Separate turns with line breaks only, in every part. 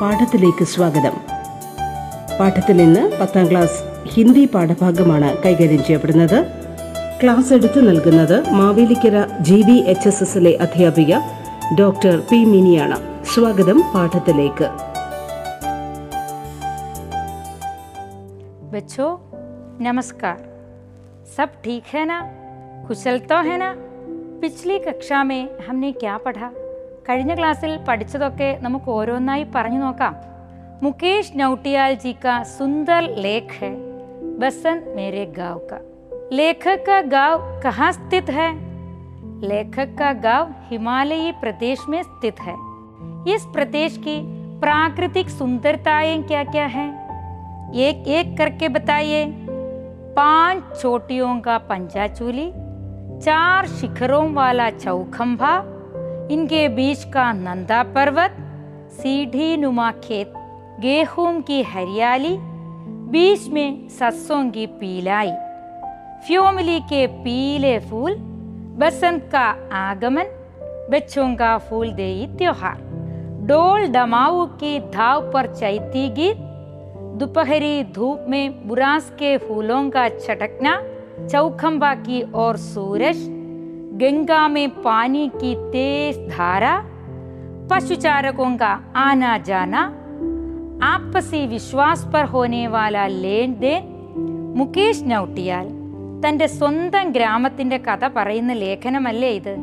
പാഠത്തിലേക്ക് സ്വാഗതം പാഠത്തിൽ ഇന്ന് പത്താം ക്ലാസ് ഹിന്ദി പാഠഭാഗമാണ് കൈകാര്യം ചെയ്യപ്പെടുന്നത് ക്ലാസ് എടുത്തു നൽകുന്നത് Mavelikkara G V H S എസിലെ അധ്യാപിക ഡോക്ടർ പി മിനിയാണ് സ്വാഗതം പാഠത്തിലേക്ക്
बच्चों नमस्कार सब ठीक है ना कुशल तो है ना പിച്ച്ലി കക്ഷാമേ ഹംനെ ക്യാ പഠ കഴിഞ്ഞ ക്ലാസ്സിൽ പഠിച്ചതൊക്കെ നമുക്ക് ഓരോന്നായി പറഞ്ഞു നോക്കാം മുകേഷ് നൗട്ടിയാൽ ജി കാ സുന്ദർ ലേഖ് है बसंत मेरे गांव का लेखक का गांव कहाँ स्थित है लेखक का गांव हिमालयी प्रदेश में स्थित है इस प्रदेश की प्राकृतिक सुंदरताएं क्या क्या हैं एक एक करके बताइए पांच चोटियों का पंचाचूली चार शिखरों वाला चौखंभा इनके बीच का नंदा पर्वत, सीढ़ी नुमा खेत, गेहूँ की हरियाली, बीच में सरसों की पीलाई, फ्योमली के पीले फूल, बसंत का आगमन, बच्चों का फूल फूलदेही त्योहार डोल डमाऊ की धाव पर चैती गीत, दोपहरी धूप में बुरास के फूलों का छटकना, चौखंबा की ओर सूरज गंगा में पानी की तेज धारा पशुचारकों का आना जाना आपसी विश्वास पर होने वाला लेन देन മുകേഷ് നൗട്ടിയാൽ തൻ്റെ സ്വന്തം ഗ്രാമത്തിൻ്റെ കഥ പറയുന്ന ലേഖനമല്ലേ ഇത്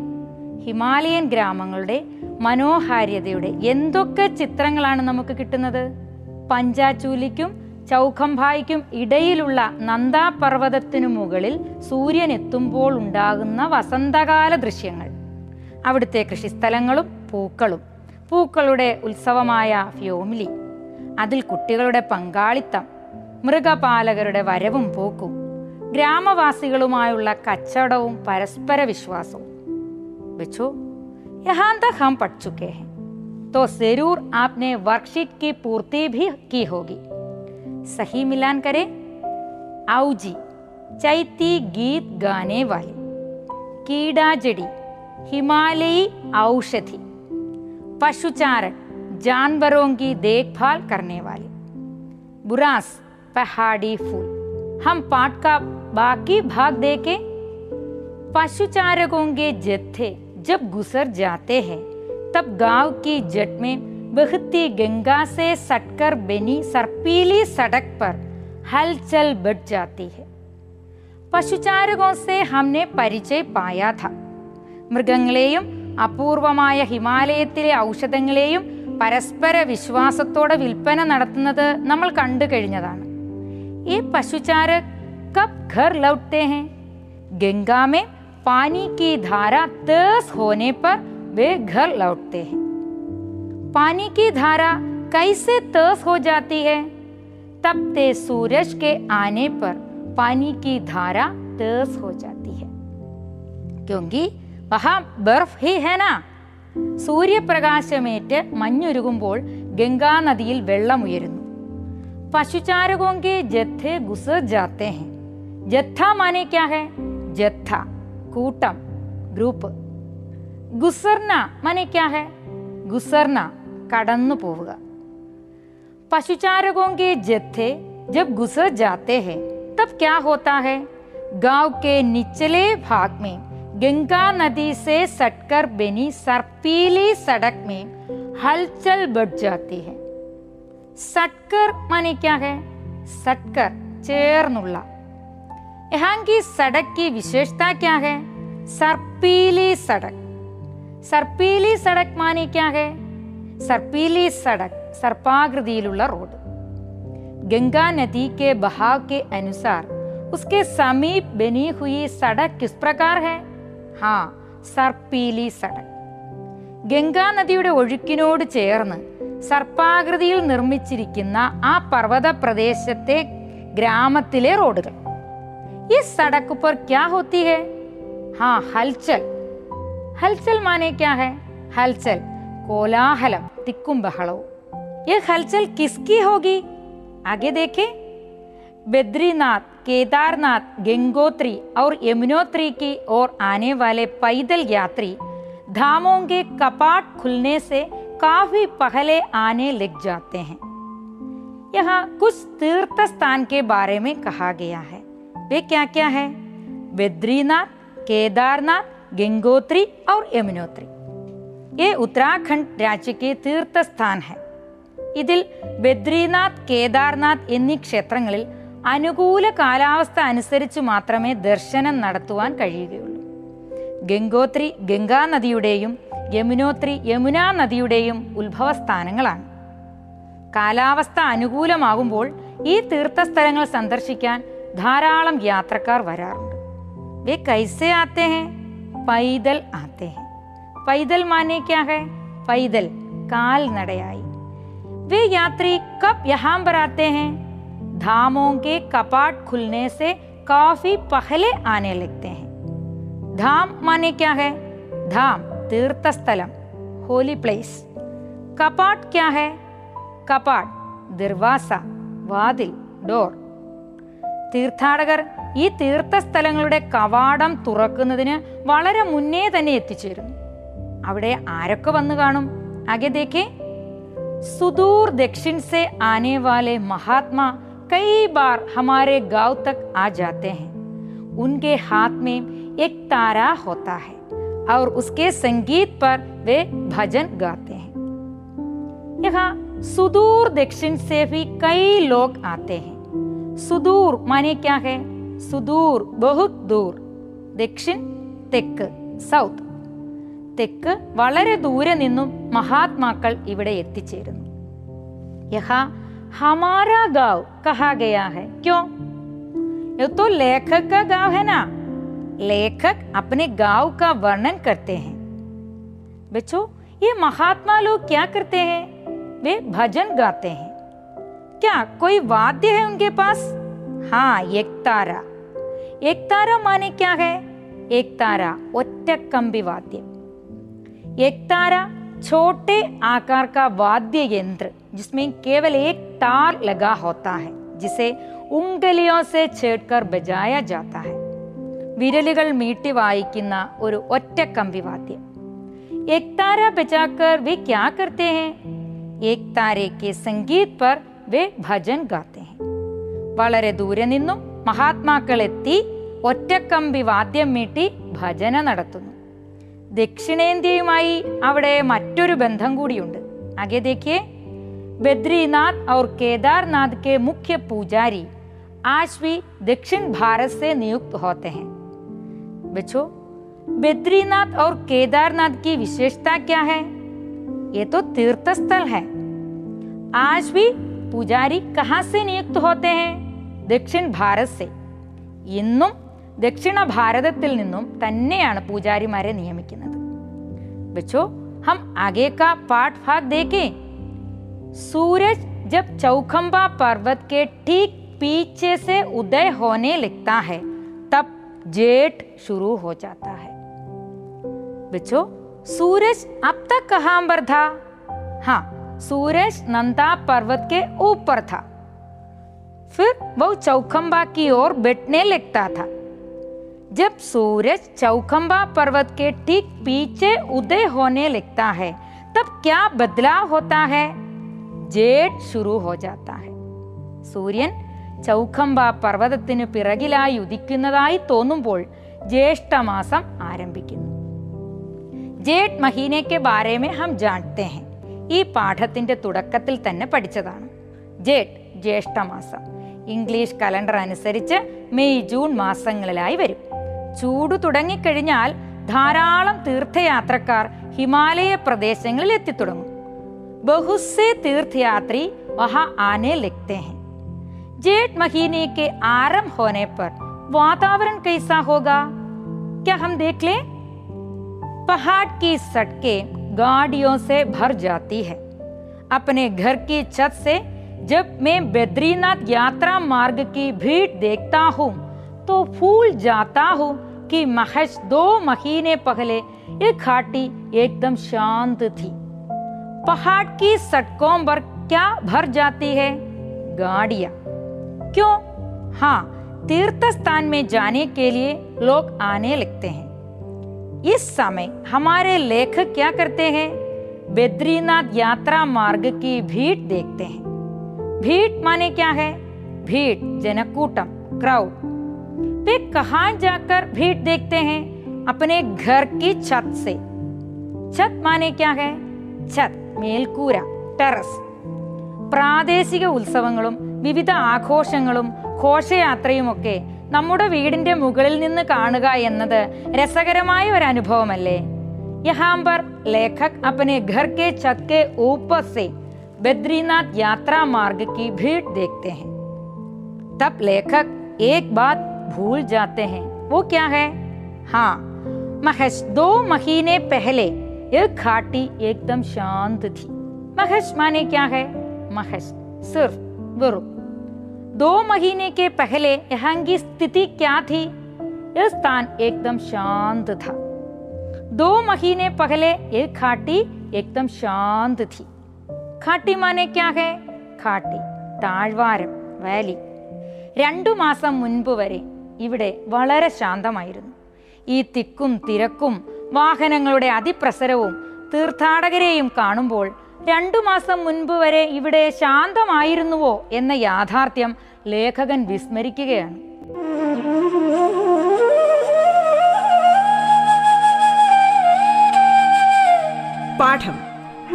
ഹിമാലയൻ ഗ്രാമങ്ങളുടെ മനോഹാരിതയുടെ എന്തൊക്കെ ചിത്രങ്ങളാണ് നമുക്ക് കിട്ടുന്നത് പഞ്ചാചൂലിക്കും ചൗഖംഭായ്ക്കും ഇടയിലുള്ള നന്ദാപർവ്വതത്തിനു മുകളിൽ സൂര്യൻ എത്തുമ്പോൾ ഉണ്ടാകുന്ന വസന്തകാല ദൃശ്യങ്ങൾ അവിടുത്തെ കൃഷിസ്ഥലങ്ങളും പൂക്കളും പൂക്കളുടെ ഉത്സവമായ ഫ്യോമിലി അതിൽ കുട്ടികളുടെ പങ്കാളിത്തം മൃഗപാലകരുടെ വരവും പോക്കും ഗ്രാമവാസികളുമായുള്ള കച്ചവടവും പരസ്പര വിശ്വാസവും बच्चों यहाँ तक हम पढ़ चुके हैं तो जरूर आपने वर्कशीट की पूर्ति भी की होगी सही मिलान करें। आओ जी, चैती गीत गाने वाली। कीड़ा जड़ी, हिमालयी औषधि। पशुचारक जानवरों की देखभाल करने वाले। बुरास, पहाड़ी फूल। हम पाठ का बाकी भाग देखें। पशुचारकों के जत्थे जब गुजर जाते हैं, तब गाँव की जट में बहती गंगा से सटकर बनी सर्पीली सड़क पर हलचल बढ़ जाती है പശുചാരകോ സെ ഹംനെ പരിചയ പായാ ഥ മൃഗങ്ങളെയും അപൂർവമായ ഹിമാലയത്തിലെ ഔഷധങ്ങളെയും പരസ്പര വിശ്വാസത്തോടെ വിൽപ്പന നടത്തുന്നത് നമ്മൾ കണ്ടു കഴിഞ്ഞതാണ് ഈ പശുചാരക് കബ് ഘർ ലൗട്ടെ ഹെ गंगा में पानी की धारा तेज होने पर वे घर लौटते हैं पानी की धारा कैसे तेज हो जाती है तपते सूरज के आने पर पानी की धारा तेज हो जाती है क्योंकि वहाँ बर्फ ही है ना സൂര്യപ്രകാശമേറ്റ് മഞ്ഞുരുകുമ്പോൾ ഗംഗാനദിയിൽ വെള്ളമുയരുന്നു പശുചാരകോं के जत्थे गुजर जाते हैं जत्था माने क्या है ജഥ കൂട്ടം ഗ്രൂപ്പ് ഗുസർന മനെ ക്യാ ഹെ ഗുസർന കടന്നു पशुचारकों के जत्थे जब घुसर जाते हैं तब क्या होता है गाँव के निचले भाग में गंगा नदी से सटकर बनी सरपीली सड़क में हलचल बढ़ जाती है सटकर माने क्या है सटकर चेरनुला यहाँ की सड़क की विशेषता क्या है सरपीली सड़क सरपीली सड़क माने क्या है സർപ്പീലി सड़क സർപ്പാകൃതിയിലുള്ള റോഡ് गंगा नदी के बहाव के अनुसार उसके समीप बनी हुई सड़क किस प्रकार है हाँ സർപ്പീലി സടക് ഗംഗാ നദിയുടെ ഒഴുക്കിനോട് ചേർന്ന് സർപ്പാകൃതിയിൽ നിർമ്മിച്ചിരിക്കുന്ന ആ പർവ്വത പ്രദേശത്തെ ഗ്രാമത്തിലെ റോഡുകൾ ഈ സടക്ക് पर क्या होती है हाँ हलचल हलचल माने क्या है हलचल कोलाहलम तिक्कुम बहളവും ये हलचल किसकी होगी आगे देखें बद्रीनाथ केदारनाथ गंगोत्री और यमुनोत्री की ओर आने वाले पैदल यात्री धामों के कपाट खुलने से काफ़ी पहले आने लग जाते हैं यहाँ कुछ तीर्थ स्थान के बारे में कहा गया है वे क्या क्या है बद्रीनाथ केदारनाथ गंगोत्री और यमुनोत्री ये उत्तराखंड राज्य के तीर्थ स्थान है ഇതിൽ ബദ്രീനാഥ് കേദാർനാഥ് എന്നീ ക്ഷേത്രങ്ങളിൽ അനുകൂല കാലാവസ്ഥ അനുസരിച്ച് മാത്രമേ ദർശനം നടത്തുവാൻ കഴിയുകയുള്ളൂ ഗംഗോത്രി ഗംഗാ നദിയുടെയും യമുനോത്രി യമുനാ നദിയുടെയും ഉത്ഭവസ്ഥാനങ്ങളാണ് കാലാവസ്ഥ അനുകൂലമാകുമ്പോൾ ഈ തീർത്ഥസ്ഥലങ്ങൾ സന്ദർശിക്കാൻ ധാരാളം യാത്രക്കാർ വരാറുണ്ട് വേ കൈസെ ആത്തെ ഹെ പൈതൽ ആത്തെ ഹെ പൈതൽ മാനെ ക്യാ ഹെ പൈതൽ കാൽനടയായി वे यात्री कब यहाँ पर आते हैं धामों के कपाट खुलने से काफी पहले आने लगते हैं धाम माने क्या है धाम तीर्थ स्थलम होली प्लेस कपाट क्या है कपाट ദർവാസ വാതിൽ ഡോർ തീർത്ഥാടകർ ഈ തീർത്ഥസ്ഥലങ്ങളുടെ കവാടം തുറക്കുന്നതിന് വളരെ മുന്നേ തന്നെ എത്തിച്ചേരുന്നു അവിടെ ആരൊക്കെ വന്നു കാണും ആകെ ദേഖേ सुदूर दक्षिण से आने वाले महात्मा कई बार हमारे गांव तक आ जाते हैं उनके हाथ में एक तारा होता है और उसके संगीत पर वे भजन गाते हैं यहाँ सुदूर दक्षिण से भी कई लोग आते हैं सुदूर माने क्या है सुदूर बहुत दूर ദക്ഷിൺ തെക്ക് സൗത്ത് തെക്ക് വളരെ ദൂരെ നിന്നും മഹാത്മാക്കൾ ഇവിടെ എത്തിച്ചേരുന്നു യഹാ ഹമാരാ ഗാവ് കഹാ ഗയാ ഹെ ക്യോ ये तो लेखक का गांव है ना लेखक अपने गांव का वर्णन करते हैं बच्चों ये महात्मा लोग क्या करते हैं वे भजन गाते हैं क्या कोई वाद्य है उनके पास हाँ एक तारा एक तारा माने क्या है एक तारा ഒറ്റക്കമ്പി വാദ്യം एक तारा छोटे आकार का वाद्य यंत्र जिसमें केवल एक तार लगा होता है जिसे उंगलियों से छेड़कर बजाया जाता है വിരലുകൾ മീട്ടി വായിക്കുന്ന ഒരു ഒറ്റക്കമ്പി വാദ്യം एक तारा बजाकर वे क्या करते हैं एक तारे के संगीत पर वे भजन गाते हैं വളരെ ദൂരെ നിന്നും മഹാത്മാക്കൾ എത്തി ഒറ്റക്കമ്പി വാദ്യം മീട്ടി ഭജന നടത്തുന്നു ദക്ഷിണേന്ത്യയുമായി അവിടെ മറ്റൊരു ബന്ധം കൂടിയുണ്ട് ആകെ देखिए बद्रीनाथ और केदारनाथ के मुख्य पुजारी आज भी दक्षिण भारत से नियुक्त होते हैं बच्चों बद्रीनाथ और केदारनाथ की विशेषता क्या है ये तो तीर्थ स्थल है आज भी पुजारी कहाँ से नियुक्त होते हैं ദക്ഷിൺ ഭാരത് സെ ഇന്നും ദക്ഷിണ ഭാരതത്തിൽ നിന്നും തന്നെയാണ് പൂജാരിമാരെ നിയമിക്കുന്നത് बच्चों हम आगे का पाठ भाग देखें सूरज जब चौखंबा पर्वत के ठीक पीछे से उदय होने लगता है तब जेठ शुरू हो जाता है बच्चों सूरज अब तक कहां पर था हाँ सूरज नंदा पर्वत के ऊपर था फिर वो चौखंबा की ओर बैठने लगता था जब सूरज चौखंबा पर्वत के ठीक पीछे उदय होने लगता है तब क्या बदलाव होता है जेठ शुरू हो जाता है സൂര്യൻ ചൗഖംബ പർവ്വതത്തിന് പിറകിലായി ഉദിക്കുന്നതായി തോന്നുമ്പോൾ ജ്യേഷ്ഠമാസം ആരംഭിക്കുന്നു ജേഠ് മഹീനയ്ക്ക് ബാരെ മേ ഹം ജാൻത്തെ ഹെ ഈ പാഠത്തിന്റെ തുടക്കത്തിൽ തന്നെ പഠിച്ചതാണ് ജേഠ് ജ്യേഷ്ഠമാസം ഇംഗ്ലീഷ് കലണ്ടർ അനുസരിച്ച് മെയ് ജൂൺ മാസങ്ങളിലായി വരും ചൂട് തുടങ്ങിക്കഴിഞ്ഞാൽ ധാരാളം തീർത്ഥയാത്രക്കാർ ഹിമാലയ പ്രദേശങ്ങളിൽ എത്തിത്തുടങ്ങും बहुत से तीर्थयात्री वहां आने लगते हैं जेठ महीने के आरंभ होने पर वातावरण कैसा होगा क्या हम देख लें पहाड़ की सड़कें गाड़ियों से भर जाती है अपने घर की छत से जब मैं बद्रीनाथ यात्रा मार्ग की भीड़ देखता हूँ तो भूल जाता हूँ कि महज दो महीने पहले ये घाटी एकदम शांत थी। पहाड़ की सड़कों पर क्या भर जाती है? गाड़ियाँ। क्यों? हाँ तीर्थ स्थान में जाने के लिए लोग आने लगते हैं। इस समय हमारे लेखक क्या करते हैं? बद्रीनाथ यात्रा मार्ग की भीड़ देखते हैं। भीड़ माने क्या है? भीड़, जनकूटम, क्राउड। वे कहा जाकर भीड़ देखते हैं अपने घर की छत से छत माने क्या है छत മേൽക്കൂര ടെറസ് പ്രാദേശിക ഉത്സവങ്ങളും വിവിധ ആഘോഷങ്ങളും ഘോഷയാത്രയുമൊക്കെ നമ്മുടെ വീടിന്റെ മുകളിൽ നിന്ന് കാണുക എന്നത് രസകരമായ ഒരു അനുഭവമല്ലേ यहाँ पर लेखक अपने घर के छत के ऊपर से बद्रीनाथ यात्रा मार्ग की भीड़ देखते हैं तब लेखक एक बात भूल जाते हैं वो क्या है हाँ महज दो महीने पहले यह घाटी एकदम शांत थी महज माने क्या है महज सिर्फ गुरु दो महीने के पहले यहाँ की स्थिति क्या थी यह स्थान एकदम शांत था दो महीने पहले ये घाटी एकदम शांत थी ഘാട്ടി മാനെ ക്യാ ഹേ ഘാട്ടി താഴ്വാരം വാലി രണ്ടു മാസം മുൻപ് വരെ ഇവിടെ വളരെ ശാന്തമായിരുന്നു. ഈ തിക്കും തിരക്കും വാഹനങ്ങളുടെ അതിപ്രസരവും തീർത്ഥാടകരെയും കാണുമ്പോൾ രണ്ടു മാസം മുൻപ് വരെ ഇവിടെ ശാന്തമായിരുന്നുവോ എന്ന യാഥാർത്ഥ്യം ലേഖകൻ വിസ്മരിക്കുകയാണ്.
പാഠം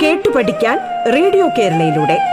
കേട്ടു പഠിക്കാൻ റേഡിയോ കേരളയിലൂടെ.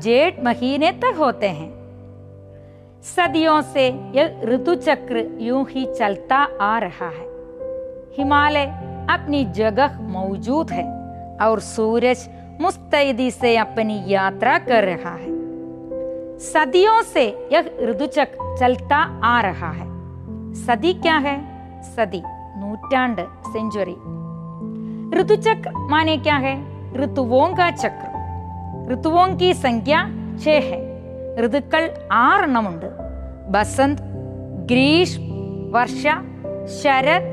जेठ महीने तक होते हैं। सदियों से यह ऋतु चक्र यूँ ही चलता आ रहा है। हिमालय अपनी जगह मौजूद है और सूरज मुस्तैदी से अपनी यात्रा कर रहा है। सदियों से यह ऋतु चक्र चलता आ रहा है। सदी क्या है? सदी नूटांड सेंचुरी। ऋतु चक्र माने क्या है? ऋतुओं का चक्र। चक्र ഋതുവോं की संख्या छह है ഋതുക്കൾ ആറെണ്ണമുണ്ട് बसंत ग्रीष्म वर्षा शरद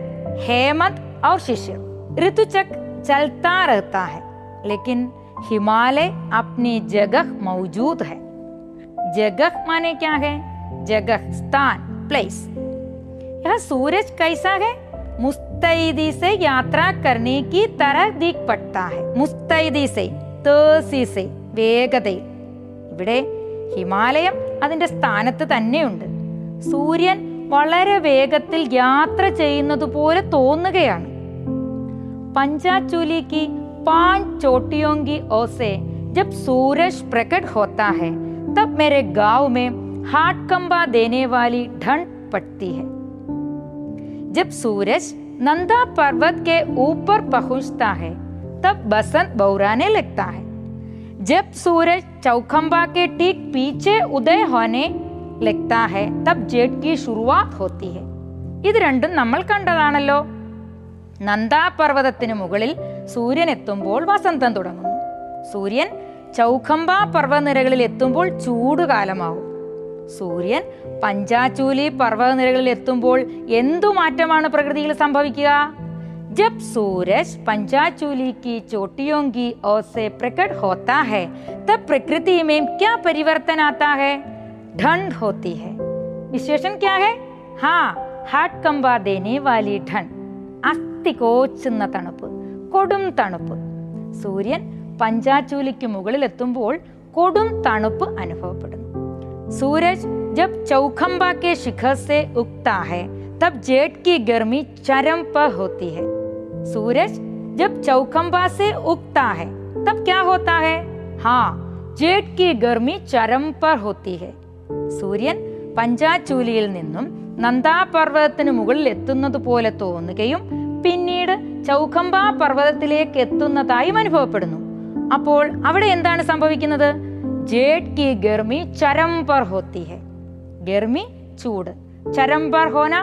हेमंत और शिशिर ऋतुचक्र चलता रहता है लेकिन हिमालय अपनी जगह मौजूद है जगह माने क्या है जगह स्थान प्लेस यह सूरज कैसा है मुस्तैदी से यात्रा करने की तरह दिख पड़ता है मुस्तैदी से തേസി സെ വേഗതയിൽ ഇവിടെ ഹിമാലയം അതിന്റെ സ്ഥാനത്ത് തന്നെയുണ്ട് സൂര്യൻ വളരെ വേഗത്തിൽ യാത്ര ചെയ്യുന്നത് പോലെ തോന്നുകയാണ് पंचाचूली की पांच चोटियों की ओर से जब सूरज प्रकट होता है तब मेरे गांव में हाथ कंबा देने वाली ठंड पड़ती है जब सूरज नंदा पर्वत के ऊपर पहुंचता है तब बसंत बौराने लगता है जब सूरज चौखंबा के ठीक पीछे उदय होने लगता है तब जेठ की शुरुआत होती है ഇത് രണ്ടും നമ്മൾ കണ്ടതാണല്ലോ നന്ദാപർവ്വതത്തിന് മുകളിൽ സൂര്യൻ എത്തുമ്പോൾ വസന്തം തുടങ്ങുന്നു സൂര്യൻ ചൗഖമ്പ പർവ്വനിരകളിൽ എത്തുമ്പോൾ ചൂടുകാലമാവും സൂര്യൻ പഞ്ചാചൂലി പർവ്വതനിരകളിൽ എത്തുമ്പോൾ എന്തു മാറ്റമാണ് പ്രകൃതിയിൽ സംഭവിക്കുക जब सूरज पंचाचूली की चोटियों की ओर से प्रकट होता है तब प्रकृति में क्या परिवर्तन आता है ठंड होती है विशेषण क्या है हाँ ഹാർട്ട് കമ്പ ദേനെ വാലി ഠൺ അസ്ഥി കോച്ചുന്ന തണുപ്പ് കൊടും തണുപ്പ് സൂര്യൻ പഞ്ചാചൂലിക്ക് മുകളിലെത്തുമ്പോൾ കൊടും തണുപ്പ് അനുഭവപ്പെടുന്നു സൂരജ് जब चौखंबा के शिखर से उगता है तब जेठ की गर्मी चरम पर होती है सूरज जब चौखंबा से उगता है तब क्या होता है हाँ जेठ की गर्मी ചരം पर होती है സൂര്യൻ പഞ്ചാചൂലിയിൽ നിന്നും നന്ദാപർവ്വതത്തിന് മുകളിൽ എത്തുന്നത് പോലെ തോന്നുകയും പിന്നീട് ചൗഖംബ പർവ്വതത്തിലേക്ക് എത്തുന്നതായും അനുഭവപ്പെടുന്നു അപ്പോൾ അവിടെ എന്താണ് സംഭവിക്കുന്നത് ജേഡ് കി ഗർമി ചരം പർ ഹോത്തി ഹെ ഗർമി ചൂട് ചരം പർ ഹോന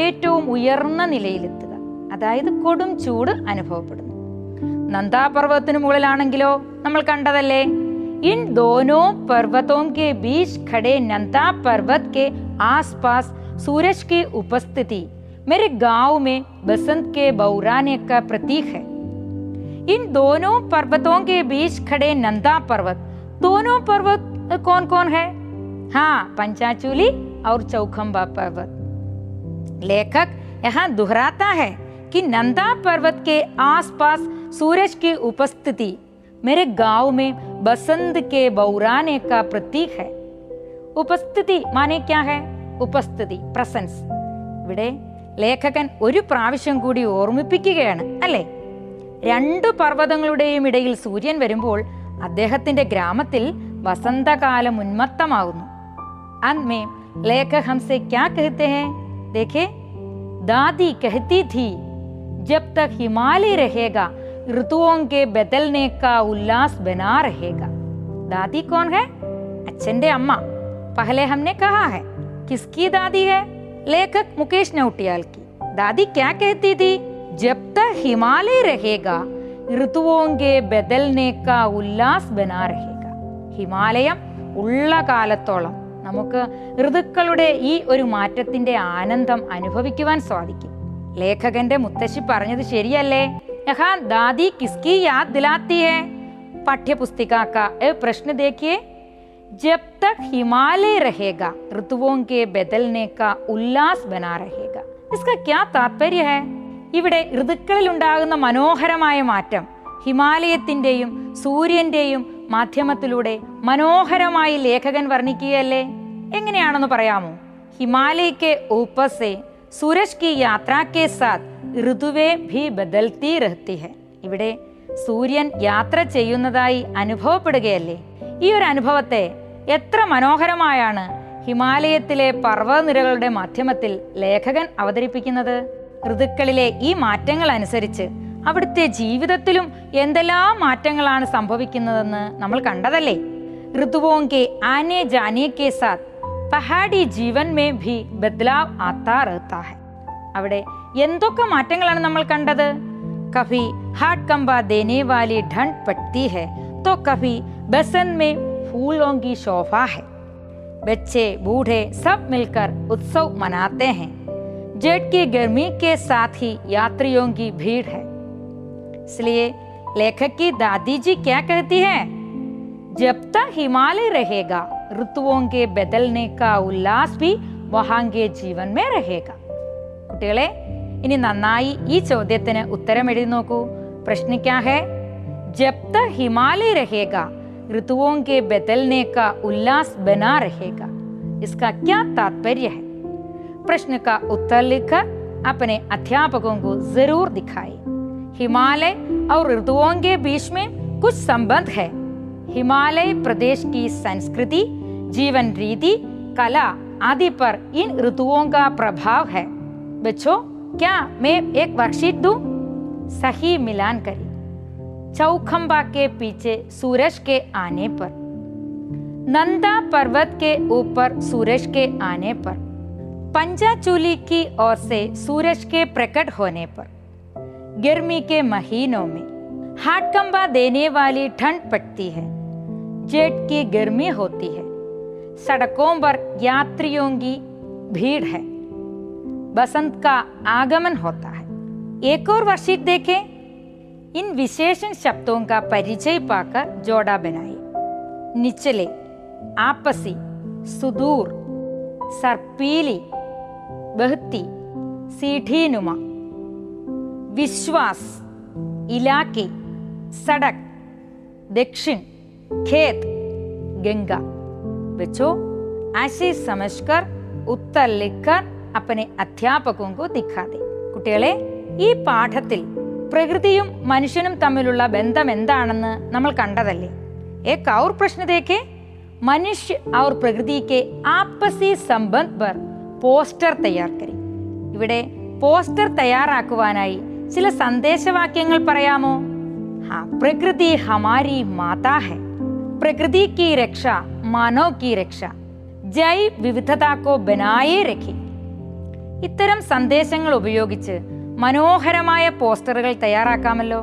ഏറ്റവും ഉയർന്ന നിലയിലെത്തുക അതായത് കൊടും ചൂട് അനുഭവപ്പെടുന്നു നന്ദാപർവ്വതത്തിന് മുകളിലാണെങ്കിലോ നമ്മൾ കണ്ടതല്ലേ इन दोनों पर्वतों के बीच खड़े नंदा पर्वत के आसपास सूरज की उपस्थिति मेरे गांव में बसंत के बौराने का प्रतीक है इन दोनों पर्वतों के बीच खड़े नंदा पर्वत दोनों पर्वत कौन कौन है हाँ पंचाचूली और चौखंबा पर्वत लेखक यहाँ दोहराता है कि नंदा पर्वत के आसपास सूरज की उपस्थिति मेरे गांव में बसंत के बौराने का प्रतीक है ഉപസ്ഥിതി മാനെ ക്യാ ഹെ ഉപസ്ഥിതി പ്രസൻസ് ഇവിടെ ലേഖകൻ ഒരു പ്രാവശ്യം കൂടി ഓർമ്മിപ്പിക്കുകയാണ് അല്ലേ രണ്ട് പർവ്വതങ്ങളുടെയും ഇടയിൽ സൂര്യൻ വരുമ്പോൾ അദ്ദേഹത്തിന്റെ ഗ്രാമത്തിൽ വസന്തകാലം ഉന്മത്തമാകുന്നു അന്മേ ലേഖക് ഹംസെ ക്യാ कहते हैं देखे दादी कहती थी जब तक हिमालय रहेगा ऋतुओं के बदलने का उल्लास बना रहेगा दादी कौन है अच्छे अम्मा पहले हमने कहा है किसकी दादी है लेखक मुकेश नौटियाल की दादी क्या कहती थी जब तक हिमालय रहेगा ऋतुओं के बदलने का उल्लास बना रहेगा हिमालयम ഉള്ള കാലത്തോളം നമുക്ക് ഋതുക്കളുടെ ഈ ഒരു മാറ്റത്തിന്റെ ആനന്ദം അനുഭവിക്കുവാൻ സാധിക്കും ലേഖകന്റെ മുത്തശ്ശി പറഞ്ഞത് ശരിയല്ലേ യഹാ ദാദി കിസ്കി യാദ് ദിലാത്തി ഹെ पाठ्यपुस्तिका का ए प्रश्न देखिए जब तक हिमालय रहेगा ऋतुओं के बदलने का उल्लास बना रहेगा इसका क्या താത്പര്യ है ഇവിടെ ഋതുക്കളിൽ ഉണ്ടാകുന്ന മനോഹരമായ മാറ്റം ഹിമാലയത്തിന്റെയും സൂര്യന്റെയും മാധ്യമത്തിലൂടെ മനോഹരമായി ലേഖകൻ വർണ്ണിക്കുകയല്ലേ എങ്ങനെയാണെന്ന് പറയാമോ ഹിമാലയ के സൂരജ് കി യാത്രാക്കെ സാത്ത് ഋതുവേ ഭീ ബദൽത്തി രഹത്തി ഹെ. ഇവിടെ സൂര്യൻ യാത്ര ചെയ്യുന്നതായി അനുഭവപ്പെടുകയല്ലേ? ഈ ഒരു അനുഭവത്തെ എത്ര മനോഹരമായാണ് ഹിമാലയത്തിലെ പർവനിരകളുടെ മാധ്യമത്തിൽ ലേഖകൻ അവതരിപ്പിക്കുന്നത്? ഋതുക്കളിലെ ഈ മാറ്റങ്ങൾ അനുസരിച്ച് അവിടുത്തെ ജീവിതത്തിലും എന്തെല്ലാം മാറ്റങ്ങളാണ് സംഭവിക്കുന്നതെന്ന് നമ്മൾ കണ്ടതല്ലേ? ഋതുവോങ്കെ ആനെ ജാനിയെ സാത്ത് പഹാഡി ജീവൻ മേ ഭി ബദ്ലാവ് ആത്താ रहता है അവിടെ എന്തൊക്കെ മാറ്റങ്ങളാണ് നമ്മൾ കണ്ടത് कभी हाथ कंबा देने वाली ठंड पड़ती है तो कभी बसंत में फूलों की शोभा है बच्चे बूढ़े सब मिलकर उत्सव मनाते हैं जेठ की गर्मी के साथ ही यात्रियों की भीड़ है इसलिए लेखक की दादी जी क्या कहती है जब तक हिमालय रहेगा ऋतुओं के बदलने का उल्लास भी वहां के जीवन में रहेगा കുട്ടികളെ ഇനി നന്നായി ഈ ചോദ്യത്തിന് ഉത്തരം എഴുതി നോക്കൂ പ്രശ്ന ക്യാ ഹെ ജബ് തക് ഹിമാലയ രഹേഗ ഋതുവോं के बदलने का उल्लास बना रहेगा इसका क्या तात्पर्य है प्रश्न का उत्तर लिखकर अपने अध्यापकों को जरूर दिखाए हिमालय और ऋतुओं के बीच में कुछ संबंध है हिमालय प्रदेश की संस्कृति जीवन रीति, कला आदि पर इन ऋतुओं का प्रभाव है। बच्चों, क्या मैं एक वर्कशीट दूँ? सही मिलान करिए चौखंबा के पीछे सूरज के आने पर। नंदा पर्वत के ऊपर सूरज के आने पर। पंचाचूली की ओर से सूरज के प्रकट होने पर। गर्मी के महीनों में हाटकंबा देने वाली ठंड पड़ती है। जेठ की गर्मी होती है। सड़कों पर यात्रियों की भीड़ है। बसंत का आगमन होता है। एक और वर्षिक देखें। इन विशेषण शब्दों का परिचय पाकर जोड़ा बनाए निचले, आपसी, सुदूर, सर्पीली, बहती, सीढ़ीनुमा, विश्वास, इलाके, सड़क, दक्षिण, खेत, गंगा। बच्चों ऐसे समझकर उत्तर लिखकर अपने अध्यापकों को दिखा दे കുട്ടികളെ ഈ പാഠത്തിൽ പ്രകൃതിയും മനുഷ്യനും തമ്മിലുള്ള ബന്ധം എന്താണെന്ന് നമ്മൾ കണ്ടതല്ലേ एक और प्रश्न देखें मनुष्य और प्रकृति के आपसी संबंध पर പോസ്റ്റർ തയ്യാർ കരി ഇവിടെ പോസ്റ്റർ തയ്യാറാക്കുവാനായി ചില സന്ദേശവാക്യങ്ങൾ പറയാമോ हाँ प्रकृति हमारी माता है प्रकृति की रक्षा मानव की रक्षा ജൈവ് വിവിധത കോ ബനായേ രഖി ഇത്തരം സന്ദേശങ്ങൾ ഉപയോഗിച്ച് മനോഹരമായ പോസ്റ്ററുകൾ തയ്യാറാക്കാമല്ലോ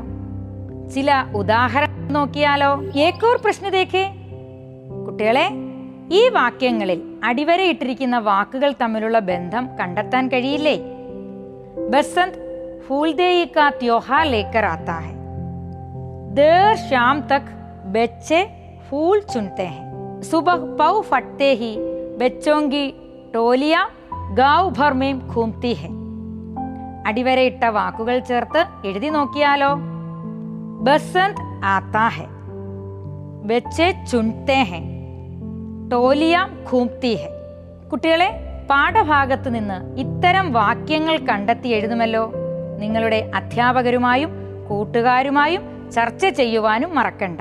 ചില ഉദാഹരണം നോക്കിയാലോ ഏക്കോർ പ്രശ്ന ദേഖേ കുട്ടികളെ ഈ വാക്യങ്ങളിൽ അടിവരയിട്ടിരിക്കുന്ന വാക്കുകൾ തമ്മിലുള്ള ബന്ധം കണ്ടെത്താൻ കഴിയില്ലേ ബസന്ത് ഫൂൽദേയി കാ ത്യോഹാർ ലേക്കർ ആത്താ ഹെ देर शाम तक बच्चे फूल चुनते हैं। सुबह पव फटते ही बच्चों की टोलियां ഗാവ് घूमती है। ഹെ അടിവരയിട്ട വാക്കുകൾ ചേർത്ത് എഴുതി നോക്കിയാലോ ബസന്ത് ആത്താ ഹെ ബച്ചെ ചുൺത്തെ ഹെ ടോലിയ ഖൂംതി ഹെ കുട്ടികളെ പാഠഭാഗത്ത് നിന്ന് ഇത്തരം വാക്യങ്ങൾ കണ്ടെത്തി എഴുതുമല്ലോ। നിങ്ങളുടെ അധ്യാപകരുമായും കൂട്ടുകാരുമായും ചർച്ച ചെയ്യുവാനും മറക്കണ്ട।